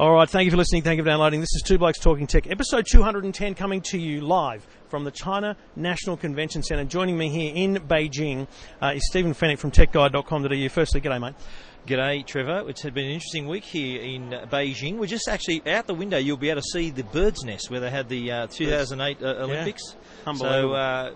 All right, thank you for listening. Thank you for downloading. This is Two Blokes Talking Tech, episode 210, coming to you live from the China National Convention Centre. Joining me here in Beijing uh, is Stephen Fenech from techguide.com.au. Firstly, g'day, mate. G'day, Trevor. It's been an interesting week here in Beijing. We're just actually out the window. You'll be able to see the bird's nest where they had the uh, 2008 uh, Olympics. Unbelievable. So, uh,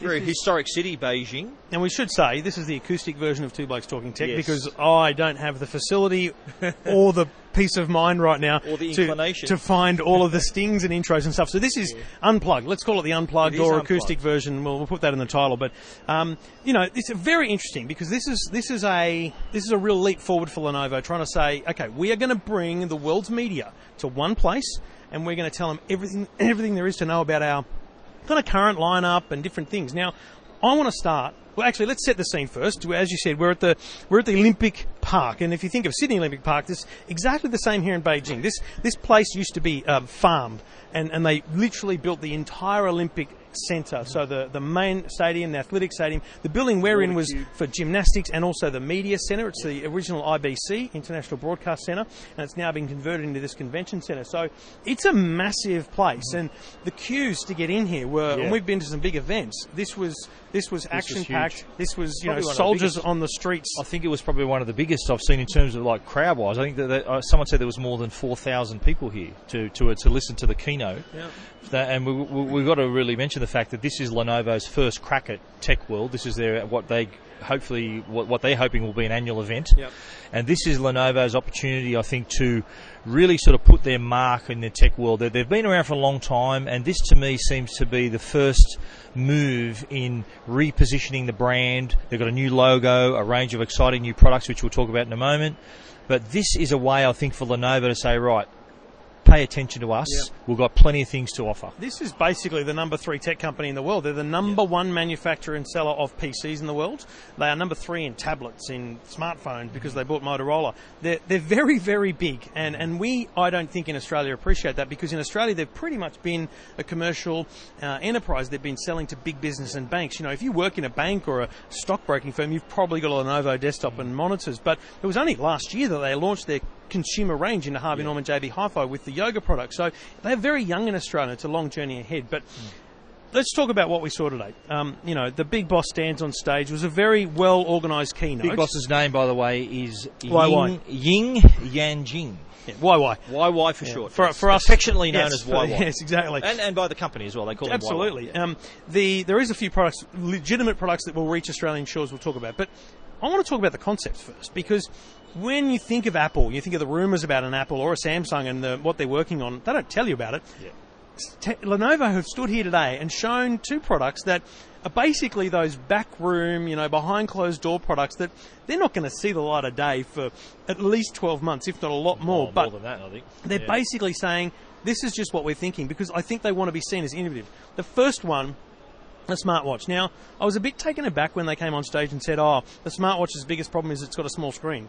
very is- historic city, Beijing. And we should say this is the acoustic version of Two Blokes Talking Tech Yes. because I don't have the facility or the peace of mind right now Or the to, inclination. to find all of the stings and intros and stuff. So this is unplugged. Let's call it the unplugged It or unplugged. acoustic version. We'll, we'll put that in the title. But um, you know, it's very interesting because this is this is a this is a real leap forward for Lenovo, trying to say, okay, we are going to bring the world's media to one place, and we're going to tell them everything everything there is to know about our kind of current lineup and different things. Now, I want to start. Well, actually, let's set the scene first. As you said, we're at the we're at the Olympic Park, and if you think of Sydney Olympic Park, this exactly the same here in Beijing. This this place used to be um, farmed, and and they literally built the entire Olympic centre. So the the main stadium, the athletic stadium, the building we're in was for gymnastics and also the media centre. It's the original IBC, International Broadcast Centre, and it's now been converted into this convention centre. So it's a massive place, and the queues to get in here were. And we've been to some big events. This was this was action packed. This was you know Probably one the soldiers biggest. on the streets. I think it was probably one of the biggest I've seen in terms of like crowd wise. I think that, that uh, someone said there was more than 4,000 people here to, to, to listen to the keynote. Yeah. That, and we, we, we've got to really mention the fact that this is Lenovo's first crack at Tech World. This is their what they hopefully what, what they're hoping will be an annual event. Yep. And this is Lenovo's opportunity, I think, to really sort of put their mark in the tech world. They- They've been around for a long time, and this to me seems to be the first move in repositioning the brand. They've got a new logo, a range of exciting new products, which we'll talk about in a moment. But this is a way, I think, for Lenovo to say, right, pay attention to us. Yep. We've got plenty of things to offer. This is basically the number three tech company in the world. They're the number one manufacturer and seller of PCs in the world. They are number three in tablets, in smartphones, because they bought Motorola. They're, they're very, very big. And, and we, I don't think in Australia appreciate that because in Australia they've pretty much been a commercial uh, enterprise. They've been selling to big business and banks. You know, if you work in a bank or a stockbroking firm, you've probably got a Lenovo desktop and monitors. But it was only last year that they launched their consumer range into Harvey Norman JB Hi-Fi with the yoga products. So they're very young in Australia. It's a long journey ahead. But let's talk about what we saw today. Um, you know, the big boss stands on stage. It was a very well organised keynote. Big Boss's name, by the way, is YY. Ying, Yang Yuanqing. Yeah, YY. YY for short. For, for us, affectionately known yes, as for- YY. Yes, exactly. And, and by the company as well. They call it Absolutely. Um, the there is a few products, legitimate products that will reach Australian shores. We'll talk about, but I want to talk about the concepts first because when you think of Apple, you think of the rumours about an Apple or a Samsung and the, what they're working on. They don't tell you about it. Yeah. Te- Lenovo have stood here today and shown two products that are basically those back room, you know, behind closed door products that they're not going to see the light of day for at least 12 months, if not a lot more. More, but more than that, I think. they're Yeah. basically saying this is just what we're thinking because I think they want to be seen as innovative. The first one, a smartwatch. Now, I was a bit taken aback when they came on stage and said, "Oh, the smartwatch's biggest problem is it's got a small screen."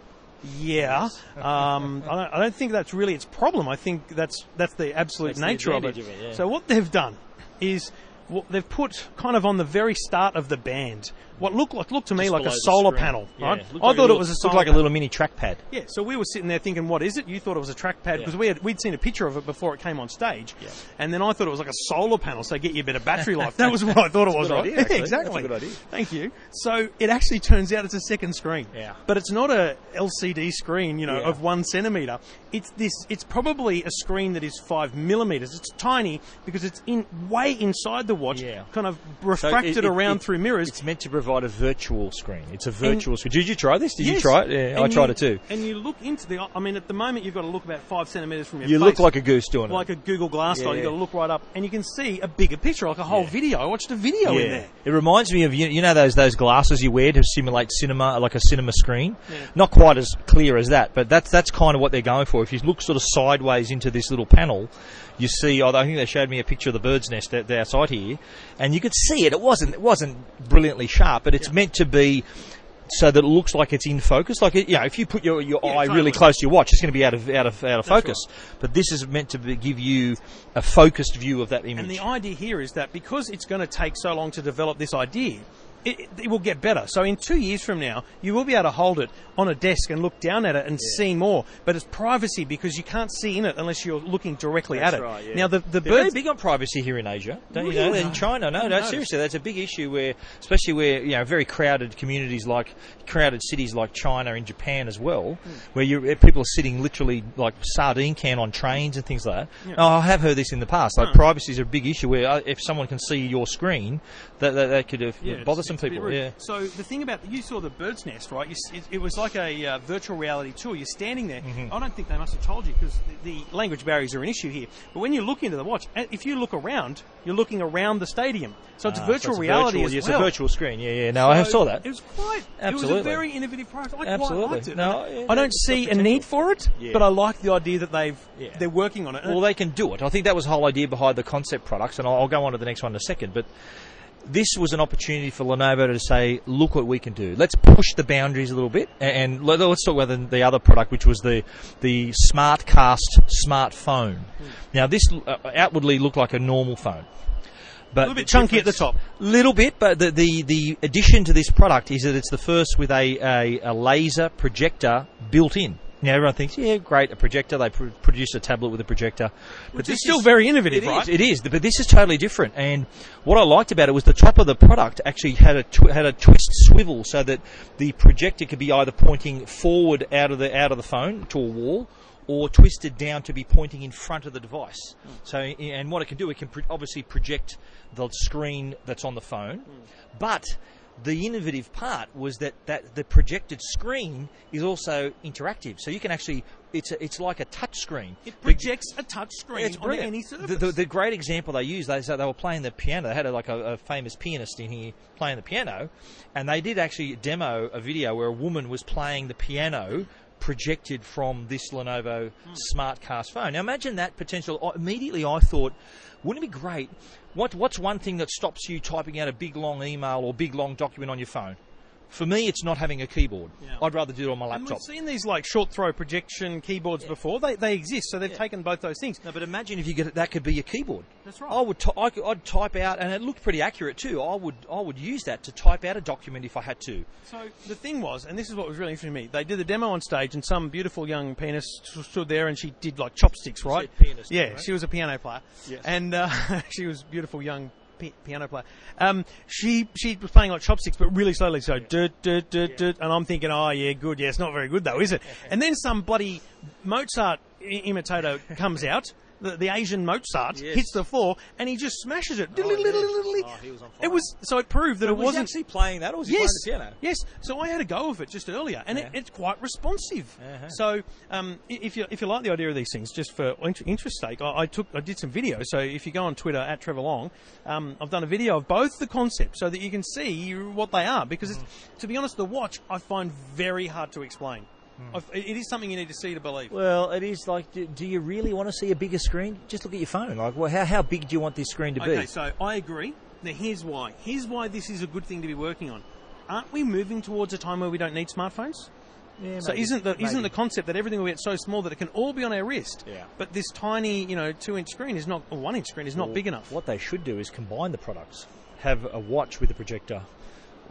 Yeah, um, I, don't, I don't think that's really its problem. I think that's that's the absolute That's the nature of it. of it, yeah. So what they've done is what they've put kind of on the very start of the band what looked like looked to me Just like a solar screen. panel. Yeah. Right? Looked I like thought it was a looked solar like a little mini trackpad. Yeah, so we were sitting there thinking, what is it? You thought it was a trackpad because Yeah. we had we'd seen a picture of it before it came on stage, Yeah. and then I thought it was like a solar panel, so get you a bit of battery life. That was what I thought it was. good right? idea, Yeah, exactly. That's a good idea. Thank you. So it actually turns out it's a second screen. Yeah. But it's not a LCD screen, you know, of one centimeter. It's this. It's probably a screen that is five millimeters. It's tiny because it's in way inside the watch, Yeah. kind of So refracted it- it- around it- through mirrors. It's meant to provide a virtual screen. It's a virtual screen. Did you try this? Did you try it? Yeah, I tried you- it too. And you look into the. I mean, at the moment, you've got to look about five centimeters from your You face. look like a goose doing like it. Like a Google Glass Yeah, style. You've got to look right up, and you can see a bigger picture, like a whole Yeah. video. I watched a video in there. It reminds me of you, you know those those glasses you wear to simulate cinema, like a cinema screen. Not quite as clear as that, but that's that's kind of what they're going for. If you look sort of sideways into this little panel, you see. Oh, I think they showed me a picture of the bird's nest outside here, and you could see it. It wasn't it wasn't brilliantly sharp, but it's meant to be. So that it looks like it's in focus, like you know, if you put your, your Yeah, eye totally. really close to your watch, it's going to be out of out of out of That's focus. But this is meant to be, give you a focused view of that image. And the idea here is that because it's going to take so long to develop this idea, it, it will get better. So in two years from now, you will be able to hold it on a desk and look down at it and see more. But it's privacy because you can't see in it unless you're looking directly That's at it. right, yeah. Now the the They're very birds. big on privacy here in Asia, don't you know? In China, no, no, seriously, that's a big issue where, especially where you know, very crowded communities like crowded cities like China and Japan as well, Hmm. where you people are sitting literally like sardine can on trains and things like that. Oh, I have heard this in the past. Like privacy is a big issue where uh, if someone can see your screen, that that, that could have Yeah, bother some it's people. Yeah. So the thing about you saw the bird's nest, right? You, it, it was like a uh, virtual reality tour. You're standing there. Mm-hmm. I don't think they must have told you because the, the language barriers are an issue here. But when you look into the watch, if you look around, you're looking around the stadium. So it's Ah, virtual so it's reality virtual- as It's well. a virtual screen. Yeah, yeah. No, I So saw that. It was quite. Absolutely. It was a very innovative product. I quite Absolutely. liked it. No, I don't see a need for it, Yeah. but I like the idea that they've Yeah. they're working on it. Well, they can do it. I think that was the whole idea behind the concept products, and I'll, I'll go on to the next one in a second. But this was an opportunity for Lenovo to say, "Look what we can do. Let's push the boundaries a little bit." And, and let- let's talk about the, the other product, which was the the SmartCast smartphone. Hmm. Now, this uh, outwardly looked like a normal phone. But a little bit chunky at the top. A Little bit, but the, the, the addition to this product is that it's the first with a, a, a laser projector built in. Now everyone thinks, yeah, great, a projector. They pr- produced a tablet with a projector, but this is still very innovative, it right? is, It is, but this is totally different. And what I liked about it was the top of the product actually had a tw- had a twist swivel, so that the projector could be either pointing forward out of the out of the phone to a wall, or twisted down to be pointing in front of the device. Hmm. So, and what it can do, it can obviously project the screen that's on the phone, hmm. but the innovative part was that, that the projected screen is also interactive. So you can actually, it's a, it's like a touch screen. It projects a touch screen It's on any The, surface. the, the great example they used, they, so they were playing the piano. They had a, like a, a famous pianist in here playing the piano, and they did actually demo a video where a woman was playing the piano projected from this Lenovo hmm. SmartCast phone. Now imagine that potential. Immediately I thought, wouldn't it be great? What, what's one thing that stops you typing out a big long email or big long document on your phone? For me, it's not having a keyboard. Yeah. I'd rather do it on my And laptop. we've seen these like short throw projection keyboards before. They, they exist, so they've taken both those things. No, but imagine if you get that could be your keyboard. That's right. I would t- I could, I'd type out, and it looked pretty accurate too. I would I would use that to type out a document if I had to. So the thing was, and this is what was really interesting to me, they did the demo on stage, and some beautiful young pianist stood there, and she did like chopsticks, right? pianist, yeah, right? she was a piano player, Yes. and uh, she was beautiful young pi- piano player. Um, she she was playing like chopsticks, but really slowly. So dut, dut, dut, dut, and I'm thinking, oh yeah, good, yeah, it's not very good though, is it? and then some bloody Mozart I- imitator comes out. The, the Asian Mozart Yes. hits the floor and he just smashes it. yeah. Oh, he was. It was so it proved that it was he wasn't actually playing that, or was he yes, playing the piano? Yes. So I had a go of it just earlier, and it, it's quite responsive. Uh-huh. So um, if you if you like the idea of these things, just for interest sake, I, I took I did some video. So if you go on Twitter at Trevor Long, um, I've done a video of both the concepts so that you can see what they are. Because it's, to be honest, the watch I find very hard to explain. Hmm. I've, it is something you need to see to believe. Well, it is like, do, do you really want to see a bigger screen? Just look at your phone. Like, well, how how big do you want this screen to be? Okay, so I agree. Now here's why. Here's why this is a good thing to be working on. Aren't we moving towards a time where we don't need smartphones? Yeah, So maybe. isn't the isn't the concept that everything will get so small that it can all be on our wrist? Yeah. But this tiny, you know, two inch screen is not or one inch screen is not big enough. What they should do is combine the products. Have a watch with a projector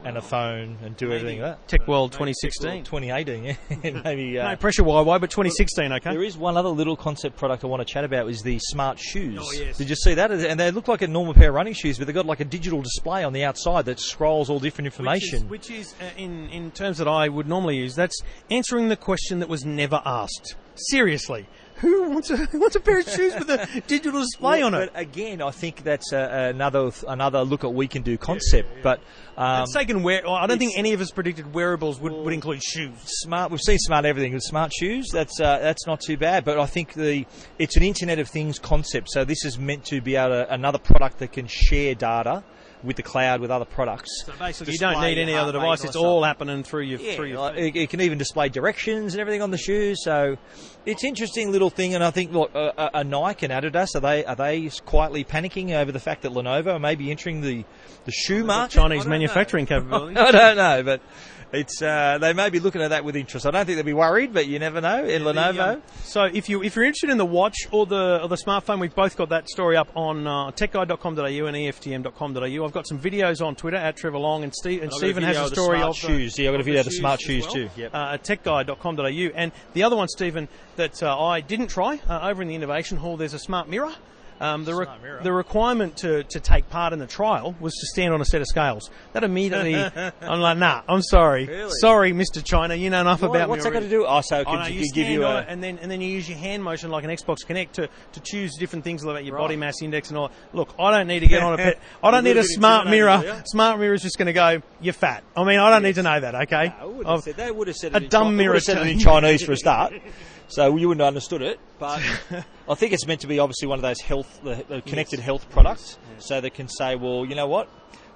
and a phone and do everything like that. Tech World Maybe 2016. 2018, yeah. Maybe. Uh, No pressure, YY, but 2016, okay. There is one other little concept product I want to chat about is the smart shoes. Oh, yes. Did you see that? And they look like a normal pair of running shoes, but they've got like a digital display on the outside that scrolls all different information. Which is, which is uh, in in terms that I would normally use. That's answering the question that was never asked. Seriously, who wants a who wants a pair of shoes with a digital display on it? But again, I think that's uh, another another look at we can do concept. But um, It's taken wear. well, I don't think any of us predicted wearables would, would include shoes. smart. We've seen smart everything with smart shoes. That's uh, that's not too bad. But I think the it's an Internet of Things concept. So this is meant to be able to, another product that can share data with the cloud with other products. So basically, you don't need any other device. It's all happening through your Yeah, through your. like, it, it can even display directions and everything on the shoes. So it's interesting little thing. And I think look, uh, uh, Nike and Adidas are they are they quietly panicking over the fact that Lenovo may be entering the the shoe market? Chinese manufacturing capabilities. know. I don't know, but it's uh, they may be looking at that with interest. I don't think they'll be worried, but you never know. In Lenovo, The, um, so if you if you're interested in the watch or the or the smartphone, we've both got that story up on uh, techguide.com.au and EFTM.com.au. I've got some videos on Twitter at Trevor Long and Steve and Stephen has a of the story smart of the- shoes. Yeah, I've got a video of the smart shoes well, too. Yep. Uh, at techguide.com.au and the other one, Stephen, that uh, I didn't try uh, over in the innovation hall. There's a smart mirror. Um, the, re- the requirement to, to take part in the trial was to stand on a set of scales. That immediately, I'm like, nah, I'm sorry, Really? sorry, Mr. China, you know enough What- about what's me What's that got to do? Oh, so it Oh, no, you give you a. and then and then you use your hand motion like an Xbox Kinect to, to choose different things about your Right. body mass index and all. Look, I don't need to get on a pet. I don't You're need a a smart mirror. yeah? Smart mirror is just going to go. You're fat. I mean, I don't need to know that. Okay. I would I've- said, they would have said a dumb Chi- they mirror would have said it in Chinese for a start, so you wouldn't have understood it. But I think it's meant to be obviously one of those health, the, the connected health products, so they can say, well, you know what,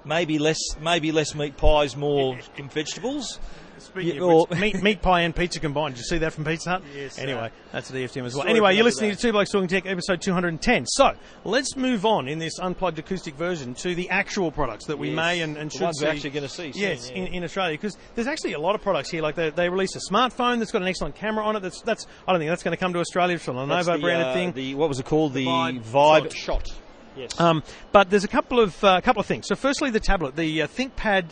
maybe less, maybe less meat pies, more vegetables. Speaking Yeah, of which, meat, meat pie and pizza combined. Did you see that from Pizza Hut? Yes, Anyway, uh, that's at EFTM as well. Anyway, you're listening to. Two Blokes Talking Tech, episode 210. So let's move on in this unplugged acoustic version to the actual products that we Yes. may and, and should ones see. we're actually gonna see soon, Yes, yeah. in, in Australia, because there's actually a lot of products here. Like they, they released a smartphone that's got an excellent camera on it. That's that's I don't think that's going to come to Australia. It's a Lenovo the, branded uh, thing. The what was it called? The, Vibe Vibe, Shot. shot. Yes. Um, but there's a couple of uh, couple of things. So, firstly, the tablet, the uh, ThinkPad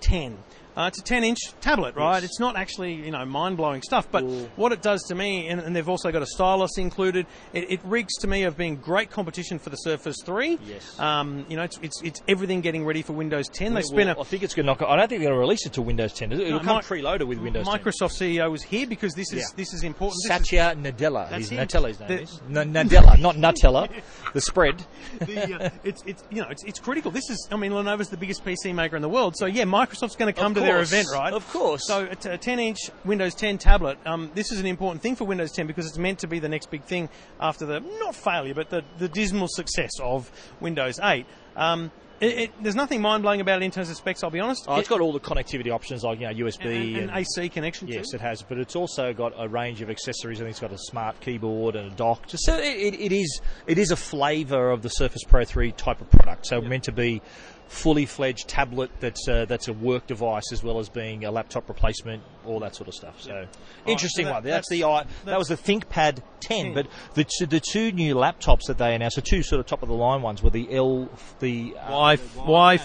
10. Uh, it's a 10-inch tablet, right? Yes. It's not actually, you know, mind-blowing stuff. But Ooh. what it does to me, and, and they've also got a stylus included. It, it reeks to me of being great competition for the Surface 3. Yes. Um, you know, it's, it's it's everything getting ready for Windows 10. They Well, spent a I think it's going to knock. I don't think they're going to release it to Windows 10. It'll No, come preloaded with Windows 10. Microsoft CEO was here because this is Yeah. this is important. This is- Satya Nadella. That's His him. Name The- is. N- Nadella, not Nutella. the spread. the, uh, it's, it's you know it's, it's critical. This is I mean Lenovo's the biggest PC maker in the world, so yeah, Microsoft's going to come to their event, right? Of course. So it's a 10-inch Windows 10 tablet. Um, this is an important thing for Windows 10 because it's meant to be the next big thing after the not failure, but the, the dismal success of Windows 8. Um, it, it, there's nothing mind-blowing about it in terms of specs. I'll be honest. Oh, it's It- got all the connectivity options like you know USB and, and AC connection. Yes, too. it has, but it's also got a range of accessories. I think it's got a smart keyboard and a dock. Just so it, it, it is it is a flavour of the Surface Pro 3 type of product. So meant to be fully fledged tablet that's uh, that's a work device as well as being a laptop replacement, all that sort of stuff. So interesting so that- one. That's, that's- the i that was the ThinkPad 10, but the two, the two new laptops that they announced, the two sort of top of the line ones, were the L the uh, Y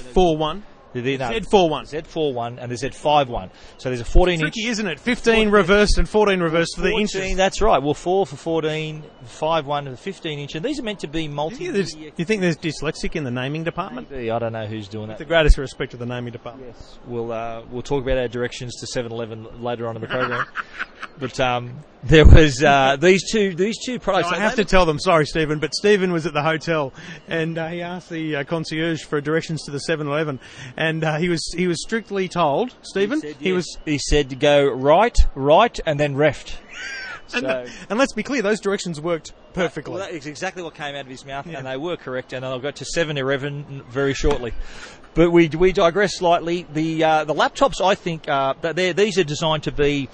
Y four one. no, Z41. Z41 and the Z51. So there's a 14 inch. Tricky, isn't it? 15 reversed and 14 reversed for the 14, inches. That's right. Well, four for 14, five one for 15 inch, and these are meant to be multi. Do you, you think there's dyslexic in the naming department? I don't know who's doing that. The greatest respect to the naming department. Yes, we'll uh, we'll talk about our directions to 7-Eleven later on in the program. but um, there was uh, these two these two products. I have to tell them, sorry, Stephen, but Stephen was at the hotel and uh, he asked the uh, concierge for directions to the 7-Eleven, and uh, he was he was strictly told, Stephen, he, was. He said to go right, right, and then left. And, So- and let's be clear, those directions worked perfectly. Well, that is exactly what came out of his mouth, and they were correct. And I'll go to seven eleven very shortly. But we we digress slightly. The uh, the laptops, I think, uh, that these are designed to be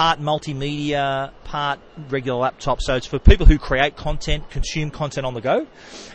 part multimedia, part regular laptop. So it's for people who create content, consume content on the go.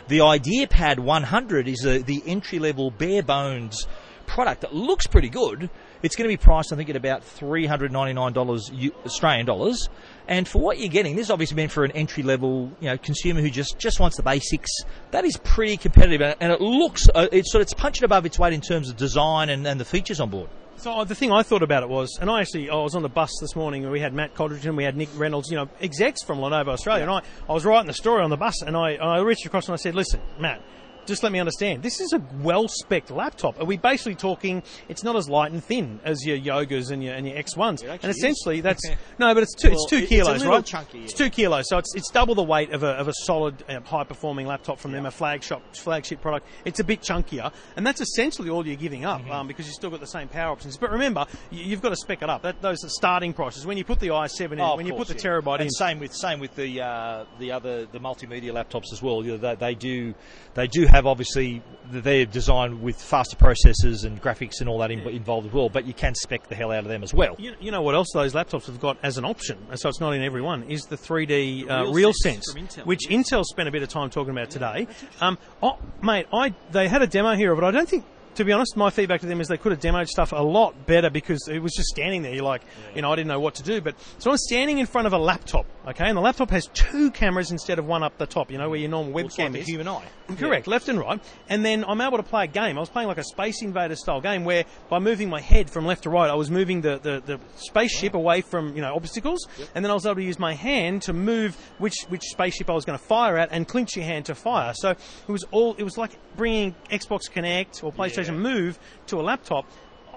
The IdeaPad 100 is the, the entry level bare bones product that looks pretty good. It's going to be priced, I think, at about three hundred ninety nine dollars Australian dollars. And for what you're getting, this is obviously meant for an entry level, you know, consumer who just, just wants the basics. That is pretty competitive, and- and it looks uh, it's sort of it's punching above its weight in terms of design and, and the features on board. So uh, the thing I thought about it was, and I actually I was on the bus this morning and we had Matt Codrington, we had Nick Reynolds, you know, execs from Lenovo Australia, and I, I was writing the story on the bus, and I, I reached across and I said, listen, Matt. Just let me understand. This is a well spec laptop. Are we basically talking? It's not as light and thin as your Yogas and your and your X ones. And actually is. essentially, that's no, but it's two. Well, it's two it- it's kilos, little right? chunky, It's two kilos, so it's it's double the weight of a of a solid, uh, high performing laptop from them, a flagship flagship product. It's a bit chunkier, and that's essentially all you're giving up Mm-hmm. um, because you've still got the same power options. But remember, you, you've got to spec it up. That, those are starting prices. When you put the i7 in, Oh, when you put the yeah. terabyte in, and same with same with the uh, the other the multimedia laptops as well. You know, they, they do they do have obviously they're designed with faster processors and graphics and all that in, involved as well. But you can spec the hell out of them as well. You, you know what else those laptops have got as an option, so it's not in every one, is the 3D uh, RealSense RealSense, from Intel, which Intel spent a bit of time talking about today. Um, oh, mate, I they had a demo here of it. I don't think to be honest, my feedback to them is they could have demoed stuff a lot better because it was just standing there. You're like, you know, I didn't know what to do. But so I'm standing in front of a laptop, okay, and the laptop has two cameras instead of one up the top. You know, where your normal like webcam the is. human eye. Correct, left and right. And then I'm able to play a game. I was playing like a Space Invader style game where by moving my head from left to right, I was moving the, the, the spaceship away from, you know, obstacles. And then I was able to use my hand to move which, which spaceship I was going to fire at and clinch your hand to fire. So it was all, it was like bringing Xbox Kinect or PlayStation Yeah. To move to a laptop.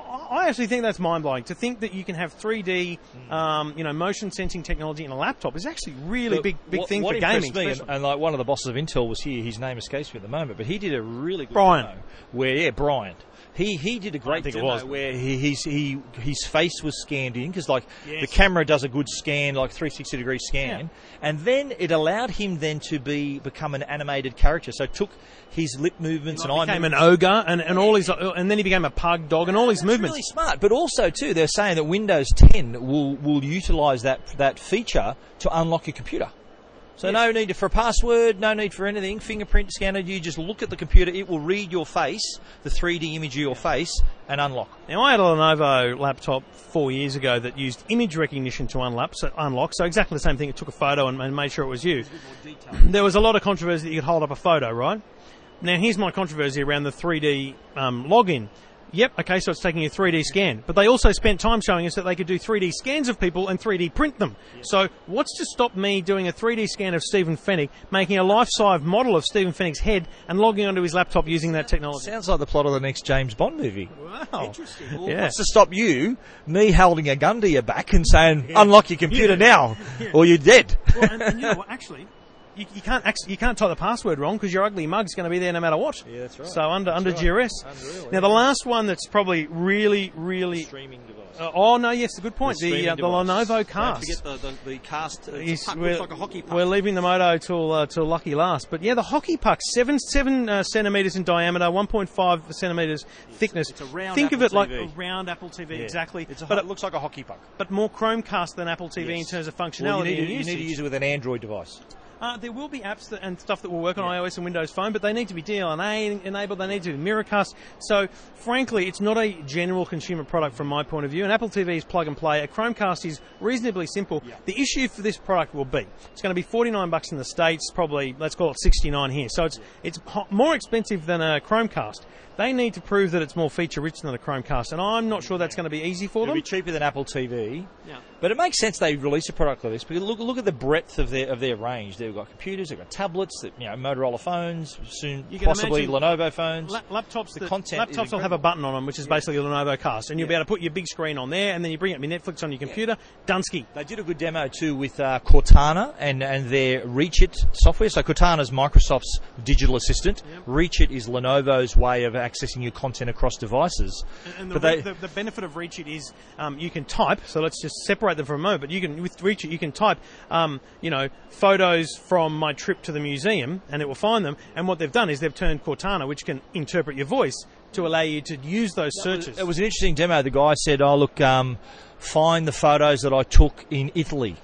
I actually think that's mind blowing. To think that you can have 3D, um, you know, motion sensing technology in a laptop is actually really big, big what, thing what for gaming. me, and, and like one of the bosses of Intel was here. His name escapes me at the moment, but he did a really good Brian. where yeah, Brian. He he did a great think it demo where he, he's, he his face was scanned in because like Yes. the camera does a good scan, like 360 degree scan, and then it allowed him then to be become an animated character. So it took his lip movements and eye became an ogre, and, and all his, and then he became a pug dog, and all his That's movements. really smart. But also too, they're saying that Windows 10 will will utilise that that feature to unlock your computer. So no need for a password, no need for anything. Fingerprint scanner, you just look at the computer, it will read your face, the 3D image of your face, and unlock. Now, I had a Lenovo laptop four years ago that used image recognition to unlock, so, unlock, so exactly the same thing. It took a photo and, and made sure it was you. There was a lot of controversy that you could hold up a photo, right? Now, here's my controversy around the 3D um, login. Yep, okay, so it's taking a 3D scan. But they also spent time showing us that they could do 3D scans of people and 3D print them. So, what's to stop me doing a 3D scan of Stephen Fenech, making a life-size model of Stephen Fenech's head, and logging onto his laptop using that technology? Sounds like the plot of the next James Bond movie. Wow. Interesting. Yeah. What's to stop you, me holding a gun to your back and saying, unlock your computer now, or you're dead? well, and, and you know what? Actually, you, you can't actually, you can't type the password wrong because your ugly mug's going to be there no matter what. Yeah, that's right. So under under right. duress. Unreal, now yeah. the last one that's probably really really. Streaming device. Uh, oh no, yes, a good point. The streaming uh, the. Lenovo Don't Cast. forget the, the, the cast. It's Yes, puck, we're, like a hockey puck. we're leaving the moto till uh, till lucky last, but yeah, the hockey puck, seven seven uh, centimeters in diameter, one point five centimeters thickness. it's a round Think of Apple it like TV. a round Apple TV, Yeah. exactly. A, but it looks like a hockey puck. but more Chromecast than Apple TV in terms of functionality Well, you, need you need to use it with an Android device. Uh, there will be apps that, and stuff that will work on iOS and Windows Phone, but they need to be DLNA enabled. They need to be Miracast. So, frankly, it's not a general consumer product from my point of view. And Apple TV is plug and play. A Chromecast is reasonably simple. The issue for this product will be it's going to be 49 bucks in the states, probably let's call it 69 here. So it's it's more expensive than a Chromecast. They need to prove that it's more feature rich than a Chromecast, and I'm not sure that's going to be easy for them. It'll be cheaper than Apple TV. Yeah. But it makes sense they release a product like this because look look at the breadth of their of their range. They've got computers, they've got tablets, you know, Motorola phones, soon possibly Lenovo phones. La- laptops, The that- content laptops will have a button on them, which is basically a Lenovo Cast, and you'll be able to put your big screen on there, and then you bring up your Netflix on your computer. Dunsky. They did a good demo too with uh, Cortana and, and their ReachIt software. So Cortana's Microsoft's digital assistant. ReachIt is Lenovo's way of accessing your content across devices. And the, But they- the, the benefit of ReachIt is um, you can type. So let's just separate them for a moment. But you can with ReachIt you can type, um, you know, photos from my trip to the museum, and it will find them. And what they've done is they've turned Cortana, which can interpret your voice, to allow you to use those searches. It was an interesting demo. The guy said, "Oh look, um, find the photos that I took in Italy."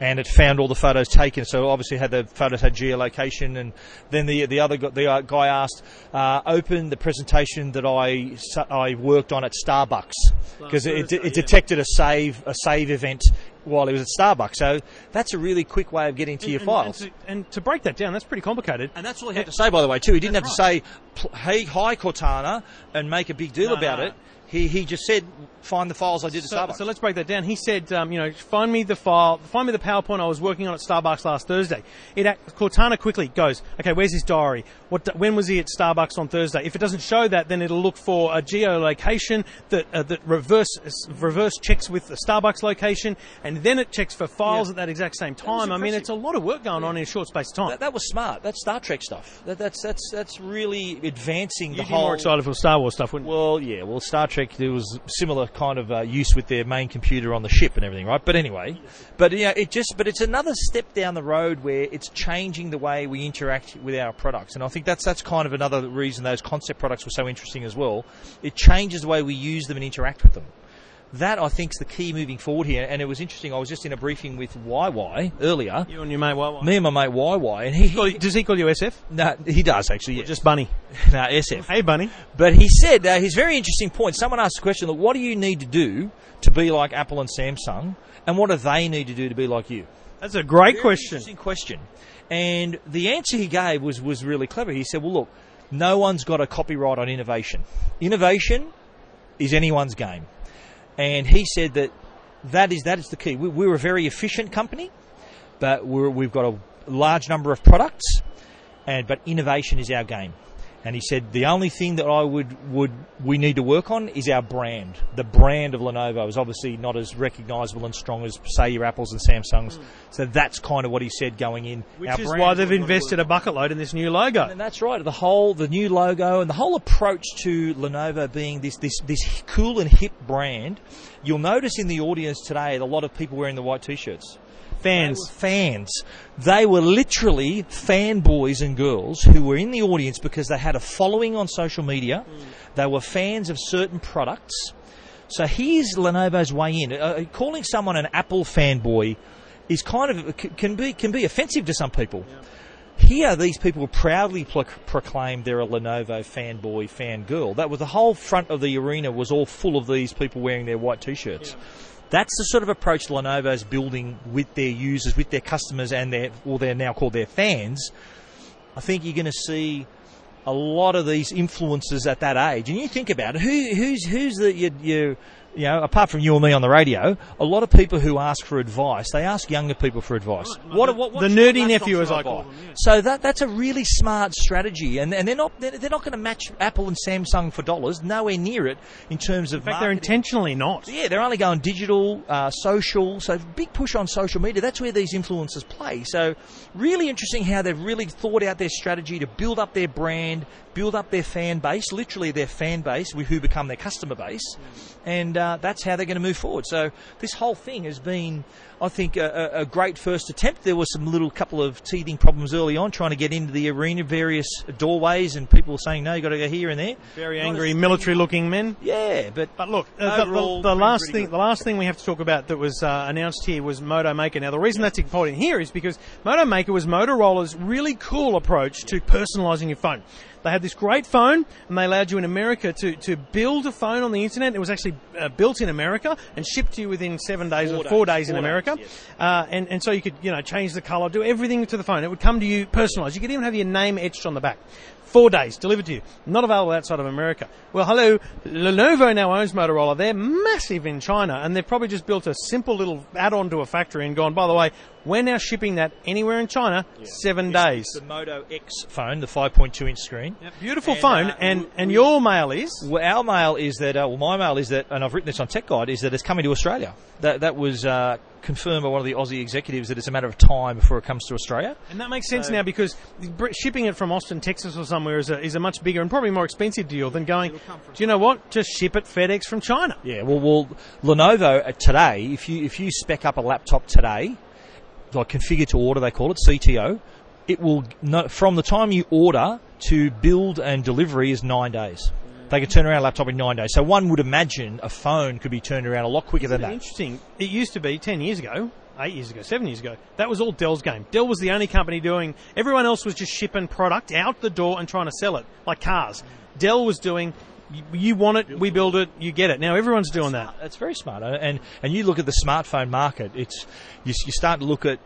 And it found all the photos taken. So obviously, had the photos had geolocation, and then the the other the uh, guy asked, uh, "Open the presentation that I I worked on at Starbucks because it, Thursday, it detected a save a save event while he was at Starbucks." So that's a really quick way of getting to your and, files. And to, and to break that down, that's pretty complicated. And that's all he had to say, by the way, too. He didn't have That's to say, "Hey, hi, Cortana," and make a big deal No, about no. it. He he just said, "Find the files I did at So, Starbucks." so let's break that down. He said, um, you know, find me the file, find me the PowerPoint I was working on at Starbucks last Thursday. It act, Cortana quickly goes, okay, where's his diary? What, when was he at Starbucks on Thursday? If it doesn't show that, then it'll look for a geolocation that uh, that reverse reverse checks with the Starbucks location, and then it checks for files Yeah. at that exact same time. I mean, it's a lot of work going on in a short space of time. that, that was smart. That's Star Trek stuff. That, that's that's that's really advancing You'd the be whole. more excited for Star Wars stuff, wouldn't you? Well, yeah. Well, Star Trek there was similar kind of uh, use with their main computer on the ship and everything, right? But anyway, but yeah, it just but it's another step down the road where it's changing the way we interact with our products, and I think that's that's kind of another reason those concept products were so interesting as well. It changes the way we use them and interact with them. That I think is the key moving forward here. And it was interesting. I was just in a briefing with YY earlier. You and your mate, well, Me and my mate YY, and he, he does he call you SF? no, he does actually. Yeah. Just Bunny. no, SF. Hey, Bunny. But he said uh, his very interesting point. Someone asked the question, "Look, what do you need to do to be like Apple and Samsung, and what do they need to do to be like you?" That's a great Very question. Interesting question. And the answer he gave was was really clever. He said, "Well, look, no one's got a copyright on innovation. Innovation is anyone's game." And he said that that is that is the key. We, we're a very efficient company, but we've got a large number of products, and but innovation is our game. And he said the only thing that I would would we need to work on is our brand. The brand of Lenovo is obviously not as recognisable and strong as say your Apples and Samsungs. Hmm. So that's kind of what he said going in. Which Our is why they've what we've gotta invested a bucket load in this new logo. And that's right. The whole the new logo and the whole approach to Lenovo being this this this cool and hip brand. You'll notice in the audience today a lot of people wearing the white t-shirts. Fans. They fans. They were literally fanboys and girls who were in the audience because they had a following on social media. They were fans of certain products. So here's Lenovo's way in. Uh, calling someone an Apple fanboy is kind of can be can be offensive to some people. Here, these people proudly pl- proclaim they're a Lenovo fanboy, fangirl. That was the whole front of the arena was all full of these people wearing their white t-shirts. That's the sort of approach Lenovo's building with their users, with their customers, and their, well, they're now called their fans. I think you're going to see a lot of these influences at that age. And you think about it, who, who's who's the you, you you know apart from you and me on the radio, a lot of people who ask for advice, they ask younger people for advice. What, what, the nerdy nephew, as I call them, yeah. So that that's a really smart strategy, and and they're not they're, they're not going to match Apple and Samsung for dollars, nowhere near it in terms of In fact, they're intentionally not. Yeah, they're only going digital, uh, social. So big push on social media. That's where these influencers play. So really interesting how they've really thought out their strategy to build up their brand, build up their fan base, literally their fan base, who become their customer base, and uh, that's how they're going to move forward. So this whole thing has been. I think a, a great first attempt. There was some little couple of teething problems early on, trying to get into the arena, various doorways, and people saying, "No, you got to go here and there." Very Not angry, military-looking men. Yeah, but But look, uh, the, Overall, the, the pretty- last thing, good. the last thing we have to talk about that was uh, announced here was Moto Maker. Now, the reason that's important here is because Moto Maker was Motorola's really cool approach to personalising your phone. They had this great phone, and they allowed you in America to, to build a phone on the internet. It was actually uh, built in America and shipped to you within seven days Four or four days, days in America. days, yes. uh, and, and so you could, you know, change the colour, do everything to the phone. It would come to you personalised. You could even have your name etched on the back. Four days delivered to you. Not available outside of America. Well, hello, Lenovo now owns Motorola. They're massive in China, and they've probably just built a simple little add-on to a factory and gone. By the way, we're now shipping that anywhere in China, seven days. the Moto X phone, the 5.2 inch screen. Beautiful And, phone, uh, and and we- your mail is Well, our mail is that, uh, well, my mail is that, and I've written this on Tech Guide, is that it's coming to Australia. That that was uh, confirmed by one of the Aussie executives that it's a matter of time before it comes to Australia. And that makes sense now because shipping it from Austin, Texas, or somewhere is a, is a much bigger and probably more expensive deal than going. Do you know what? Just ship it FedEx from China. Yeah, well, well, Lenovo uh, today, if you if you spec up a laptop today, like configure to order, they call it CTO, it will no, from the time you order to build and delivery is nine days. They can turn around a laptop in nine days. So one would imagine a phone could be turned around a lot quicker than that. Interesting. It used to be ten years ago. Eight years ago, seven years ago, that was all Dell's game. Dell was the only company doing. Everyone else was just shipping product out the door and trying to sell it, like cars. Dell was doing. You, want it, we build it, you get it. Now everyone's doing that. That's very smart. And and you look at the smartphone market. It's you, you start to look at.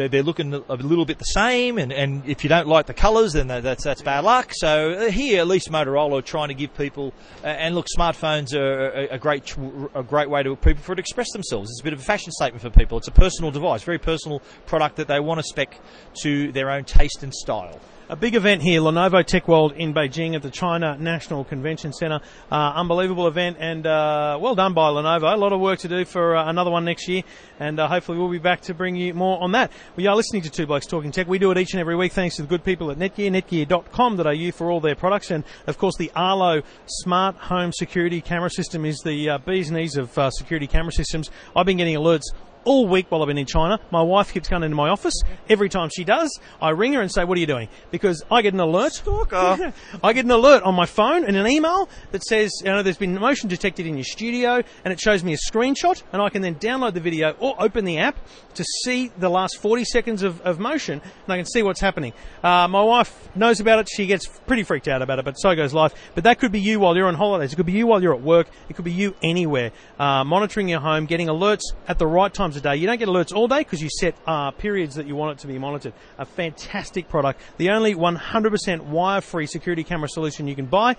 They're, they're looking a little bit the same, and, and if you don't like the colours, then that- that's that's bad luck. So uh, here, at least Motorola are trying to give people, uh, and look, smartphones are a, a great a great way to people for to express themselves. It's a bit of a fashion statement for people. It's a personal device, very personal product that they want to spec to their own taste and style. A big event here, Lenovo Tech World in Beijing at the China National Convention Center. Uh, unbelievable event and uh, well done by Lenovo. A lot of work to do for uh, another one next year, and uh, hopefully we'll be back to bring you more on that. We are listening to Two Blokes Talking Tech. We do it each and every week thanks to the good people at Netgear, netgear.com.au for all their products, and of course the Arlo Smart Home Security Camera System is the uh, bee's knees of uh, security camera systems. I've been getting alerts all week while I've been in China. My wife keeps coming into my office. Every time she does, I ring her and say, what are you doing? Because I get an alert. I get an alert on my phone and an email that says, you know, there's been motion detected in your studio and it shows me a screenshot and I can then download the video or open the app to see the last 40 seconds of, of motion and I can see what's happening. Uh, my wife knows about it. She gets pretty freaked out about it, but so goes life. But that could be you while you're on holidays. It could be you while you're at work. It could be you anywhere. Uh, monitoring your home, getting alerts at the right times of day. You don't get alerts all day because you set uh, periods that you want it to be monitored. A fantastic product. The only 100% wire-free security camera solution you can buy,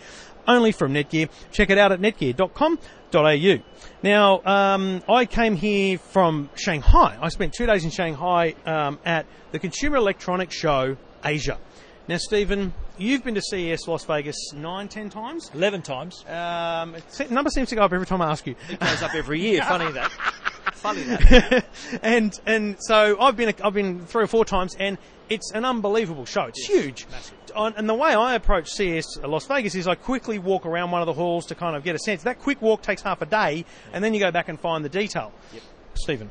only from Netgear. Check it out at netgear.com.au. Now, um, I came here from Shanghai. I spent two days in Shanghai um, at the Consumer Electronics Show Asia. Now, Stephen, you've been to CES Las Vegas nine, ten times. 11 times. Um, it, number seems to go up every time I ask you. It goes up every year. Funny that. Funny that. and and so I've been I've been three or four times, and it's an unbelievable show. It's huge. On, and the way I approach CES Las Vegas is I quickly walk around one of the halls to kind of get a sense. That quick walk takes half a day, and then you go back and find the detail. Yep. Stephen,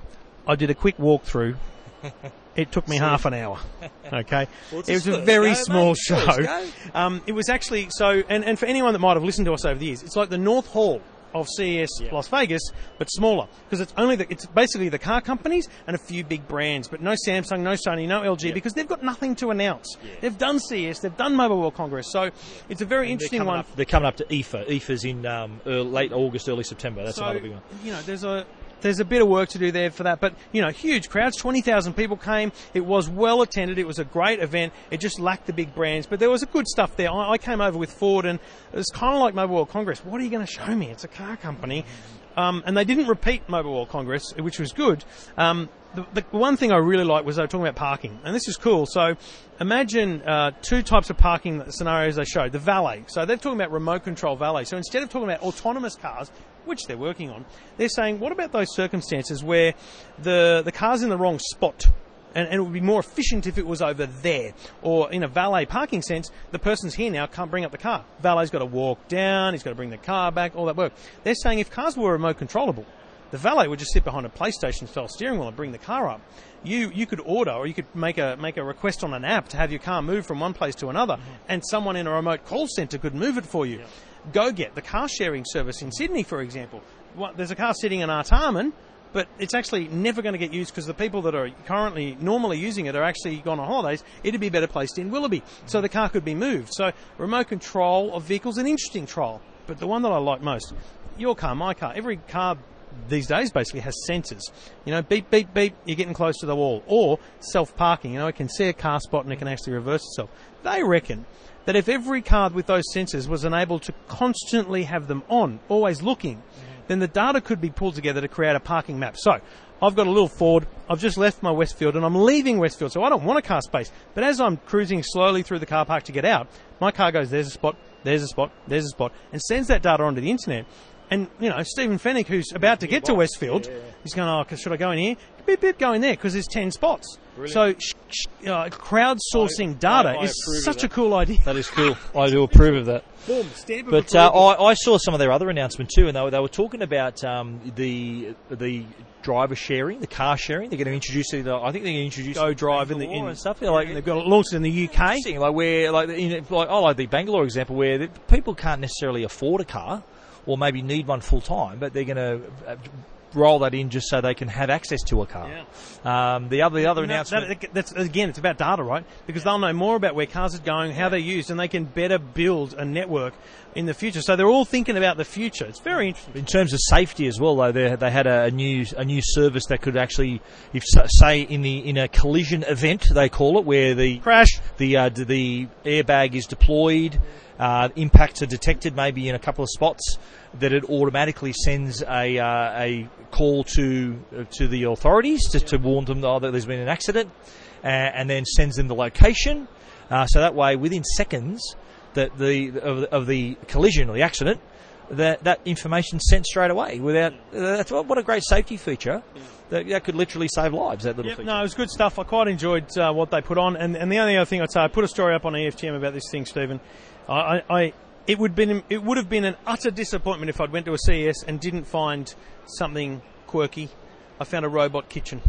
I did a quick walkthrough. It took me half an hour. Okay, Well, it was a very go, small mate. show. Um, it was actually so, and, and for anyone that might have listened to us over the years, it's like the North Hall of CES Yeah. Las Vegas, but smaller because it's only the, it's basically the car companies and a few big brands, but no Samsung, no Sony, no LG because they've got nothing to announce. They've done CES, they've done Mobile World Congress, so it's a very They're interesting one. Up, they're coming up to IFA. IFA's in um, early, late August, early September. That's So, another big one. you know, there's a there's a bit of work to do there for that, but you know, huge crowds, twenty thousand people came. It was well attended. It was a great event. It just lacked the big brands, but there was a good stuff there. I, I came over with Ford, and it was kind of like Mobile World Congress. What are you going to show me? It's a car company. Um, and they didn't repeat Mobile World Congress, which was good. Um, the, the one thing I really liked was they were talking about parking, and this is cool. So, imagine uh, two types of parking scenarios they showed. The valet. So they're talking about remote control valet. So instead of talking about autonomous cars, which they're working on, they're saying, what about those circumstances where the the car's in the wrong spot? And, and it would be more efficient if it was over there. Or in a valet parking sense, the person's here now, can't bring up the car. Valet's got to walk down, he's got to bring the car back, all that work. They're saying if cars were remote controllable, the valet would just sit behind a PlayStation style steering wheel and bring the car up. You you could order or you could make a make a request on an app to have your car move from one place to another, mm-hmm. and someone in a remote call center could move it for you. Go get the car sharing service in Sydney, for example. What, there's a car sitting in Artarmon, but it's actually never going to get used because the people that are currently normally using it are actually gone on holidays. It'd be better placed in Willoughby, so the car could be moved. So remote control of vehicles, an interesting trial, but the one that I like most, your car, my car, every car these days basically has sensors. You know, beep, beep, beep, you're getting close to the wall. Or self parking, you know, it can see a car spot and it can actually reverse itself. They reckon that if every car with those sensors was enabled to constantly have them on, always looking, mm-hmm. then the data could be pulled together to create a parking map. So, I've got a little Ford. I've just left my Westfield and I'm leaving Westfield, so I don't want a car space. But as I'm cruising slowly through the car park to get out, my car goes, there's a spot, there's a spot, there's a spot, and sends that data onto the internet. And, you know, Stephen Fenech, who's about to get to Westfield, he's going, oh, should I go in here? Beep, beep, go in there because there's 10 spots. So, sh- sh- uh, crowdsourcing data I is such a cool idea. That is cool. I do approve of that. Boom, stamp of But uh. I, I saw some of their other announcement too, and they were, they were talking about um, the the driver sharing, the car sharing. They're going to introduce it. I think they're going to introduce Go Drive in the Bangalore in, and stuff. They're like they've got it launched in the UK. like where like in, like I like the Bangalore example where the, people can't necessarily afford a car or maybe need one full time, but they're going to uh, roll that in just so they can have access to a car. Um, the other the other No, announcement. that- that's again, it's about data, right? Because they'll know more about where cars are going, how they're used, and they can better build a network in the future. So they're all thinking about the future. It's very interesting. In terms of safety as well, though, they, they had a, a new a new service that could actually, if say in the in a collision event, they call it, where the Crash. the uh, the airbag is deployed, uh, impacts are detected maybe in a couple of spots, that it automatically sends a uh, a call to uh, to the authorities to, to warn them oh, that there's been an accident, uh, and then sends them the location. Uh, so that way, within seconds, that the of, the- of the collision or the accident, that that information sent straight away without. That's what, what a great safety feature. That, that could literally save lives. That little Yep, feature. no, it was good stuff. I quite enjoyed uh, what they put on, and, and the only other thing I'd say, I put a story up on EFTM about this thing, Stephen. I, I, it would been it would have been an utter disappointment if I'd went to a CES and didn't find something quirky I found a robot kitchen.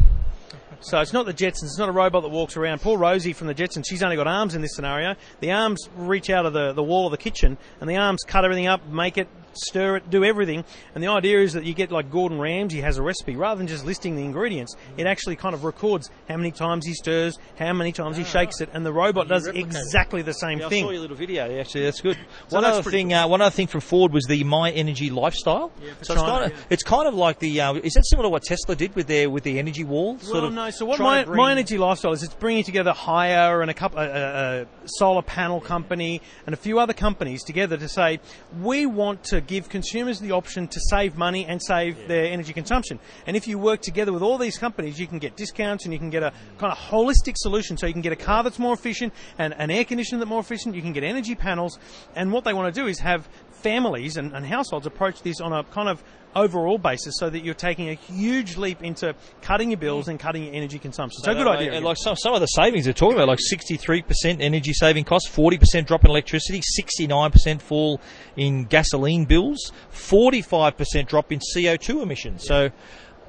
So it's not the Jetsons. It's not a robot that walks around. Poor Rosie from the Jetsons. She's only got arms in this scenario. The arms reach out of the, the wall of the kitchen, and the arms cut everything up, make it, stir it, do everything. And the idea is that you get like Gordon Ramsay has a recipe. Rather than just listing the ingredients, it actually kind of records how many times he stirs, how many times he shakes it, and the robot does exactly the same Yeah, I thing. saw your little video. Yeah, Actually, that's good. So one that's other thing, uh, one other thing from Ford was the My Energy lifestyle. for so it's kind of yeah. it's kind of like the uh, is that similar to what Tesla did with their with the energy wall? Sort of no. So what my, bring- my energy lifestyle is, it's bringing together Haier and a couple, a, a, a solar panel company and a few other companies together to say we want to give consumers the option to save money and save their energy consumption. And if you work together with all these companies, you can get discounts and you can get a kind of holistic solution. So you can get a car that's more efficient and an air conditioner that's more efficient. You can get energy panels. And what they want to do is have families and, and households approach this on a kind of overall basis so that you're taking a huge leap into cutting your bills and cutting your energy consumption. So, And, good idea. And like some, some of the savings they're talking about, like 63% energy saving costs, 40% drop in electricity, 69% fall in gasoline bills, 45% drop in CO2 emissions. So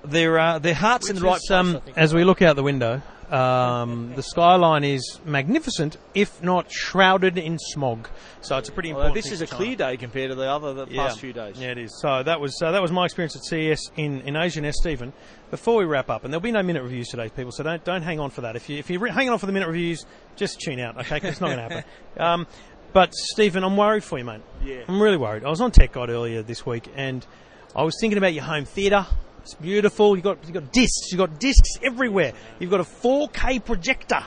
their uh, their hearts in the right place. um, as we look out the window, um, the skyline is magnificent, if not shrouded in smog. So it's a pretty Although important. this is a clear day compared to the other the Yeah. past few days. Yeah, it is. So that was uh, that was my experience at CES in, in Asia. Now, Stephen, before we wrap up, and there'll be no minute reviews today, people. So don't don't hang on for that. If you if you're hanging on for the minute reviews, just tune out, okay? 'Cause it's not going to happen. Um, but Stephen, I'm worried for you, mate. Yeah. I'm really worried. I was on Tech Guide earlier this week, and I was thinking about your home theatre. It's beautiful. You've got you've got discs. You've got discs everywhere. You've got a 4K projector,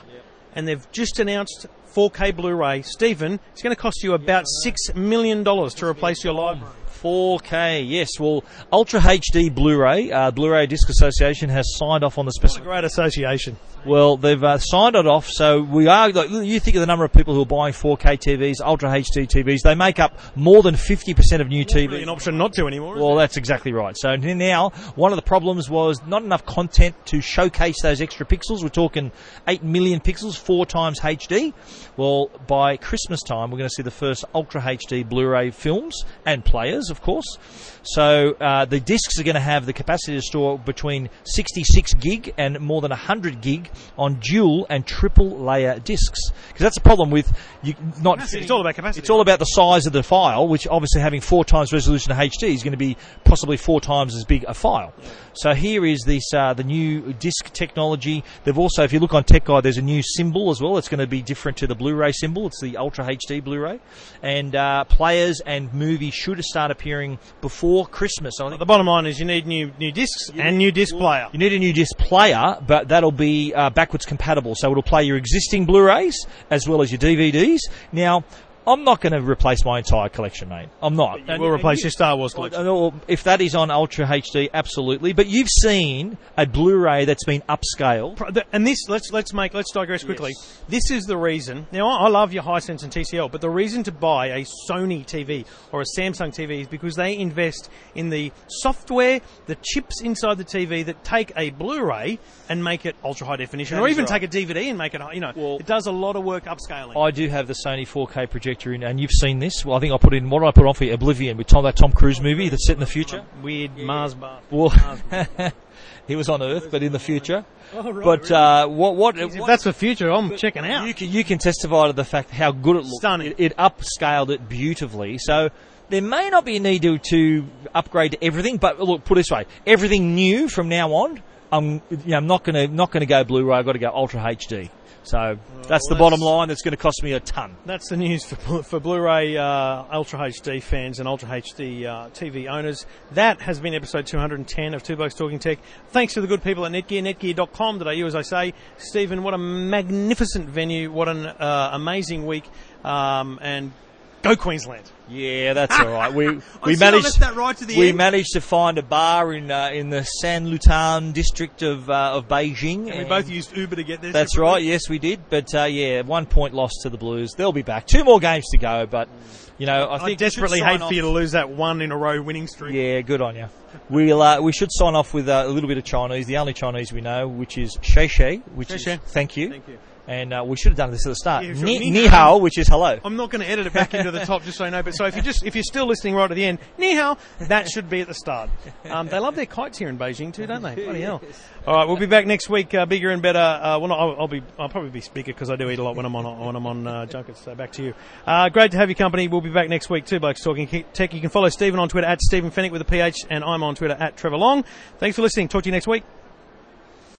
and they've just announced 4K Blu-ray. Stephen, it's going to cost you about six million dollars to replace your library. 4K, yes. Well, Ultra HD Blu-ray, uh, Blu-ray Disc Association has signed off on the It's a great association. Well, they've uh, signed it off, so we are. Like, you think of the number of people who are buying 4K TVs, Ultra HD TVs. They make up more than 50% of new Really TVs. an option not to anymore. Well, that's exactly right. So now, one of the problems was not enough content to showcase those extra pixels. We're talking 8 million pixels, four times HD. Well, by Christmas time, we're going to see the first Ultra HD Blu-ray films and players, of course. So uh, the discs are going to have the capacity to store between 66 gig and more than 100 gig on dual and triple layer discs. Because that's the problem with you not. Capacity. It's all about capacity. It's all about the size of the file, which obviously having four times resolution of HD is going to be possibly four times as big a file. So here is this uh, the new disc technology. They've also, if you look on Tech Guide, there's a new symbol as well. It's going to be different to the Blu-ray symbol. It's the Ultra HD Blu-ray, and uh, players and movies should start appearing before Christmas. I think the bottom line is you need new new discs and new disc player. you need a new disc player, but that'll be uh, backwards compatible. So it'll play your existing Blu-rays as well as your DVDs. Now, I'm not going to replace my entire collection, mate. I'm not. And we'll replace your Star Wars collection. If that is on Ultra HD, absolutely. But you've seen a Blu-ray that's been upscaled. And this, let's let's make let's digress quickly. Yes. This is the reason. Now, I I love your Hisense and TCL, but the reason to buy a Sony TV or a Samsung TV is because they invest in the software, the chips inside the TV that take a Blu-ray and make it ultra high definition, That or even right. take a DVD and make it. You know, Well- it does a lot of work upscaling. I do have the Sony 4K projector in, and you've seen this. Well, I think I put in what did I put on for you? Oblivion with Tom, that Tom Cruise movie that's set in the future. Weird Mars bar. Well, he was on Earth, but in the future. Oh, right, But uh, what what, If what that's the future, I'm checking out. You can, you can testify to the fact how good it looked. Stunning. It, it upscaled it beautifully. So there may not be a need to, to upgrade to everything, but look, put it this way: everything new from now on, I'm you know, I'm not going to not to go Blu-ray. I've got to go Ultra HD. So that's the bottom that's- line. That's going to cost me a ton. That's the news for, for Blu-ray uh, Ultra HD fans and Ultra HD uh, TV owners. That has been episode 210 of Two Blokes Talking Tech. Thanks to the good people at Netgear, netgear.com.au, as I say. Stephen, what a magnificent venue. What an uh, amazing week. Um, and go Queensland. Yeah, that's all right. We we managed that right to the we end. managed to find a bar in uh, in the San Lutan district of uh, of Beijing. And we both used Uber to get there. That's right. Yes, we did. But uh, yeah, one point lost to the Blues. They'll be back. Two more games to go. But you know, I I, think desperately hate off- for you to lose that one in a row winning streak. Yeah, good on you. We'll uh, we should sign off with uh, a little bit of Chinese. The only Chinese we know, which is Shei Shei, which Shei Shei. is thank you. Thank you. And uh, we should have done this at the start. Yeah, sure. Ni, Ni hao. which is hello. I'm not going to edit it back into the top just so you know. But so if you just if you're still listening right at the end, ni hao, that should be at the start. Um, they love their kites here in Beijing too, don't they? Bloody hell! All right, we'll be back next week, uh, bigger and better. Uh, well, I'll, I'll be I'll probably be speaker because I do eat a lot when I'm on when I'm on uh, junkets. So back to you. Uh, great to have your company. We'll be back next week too, blokes talking tech. You can follow Stephen on Twitter at Stephen Fenech with a PH, and I'm on Twitter at Trevor Long. Thanks for listening. Talk to you next week.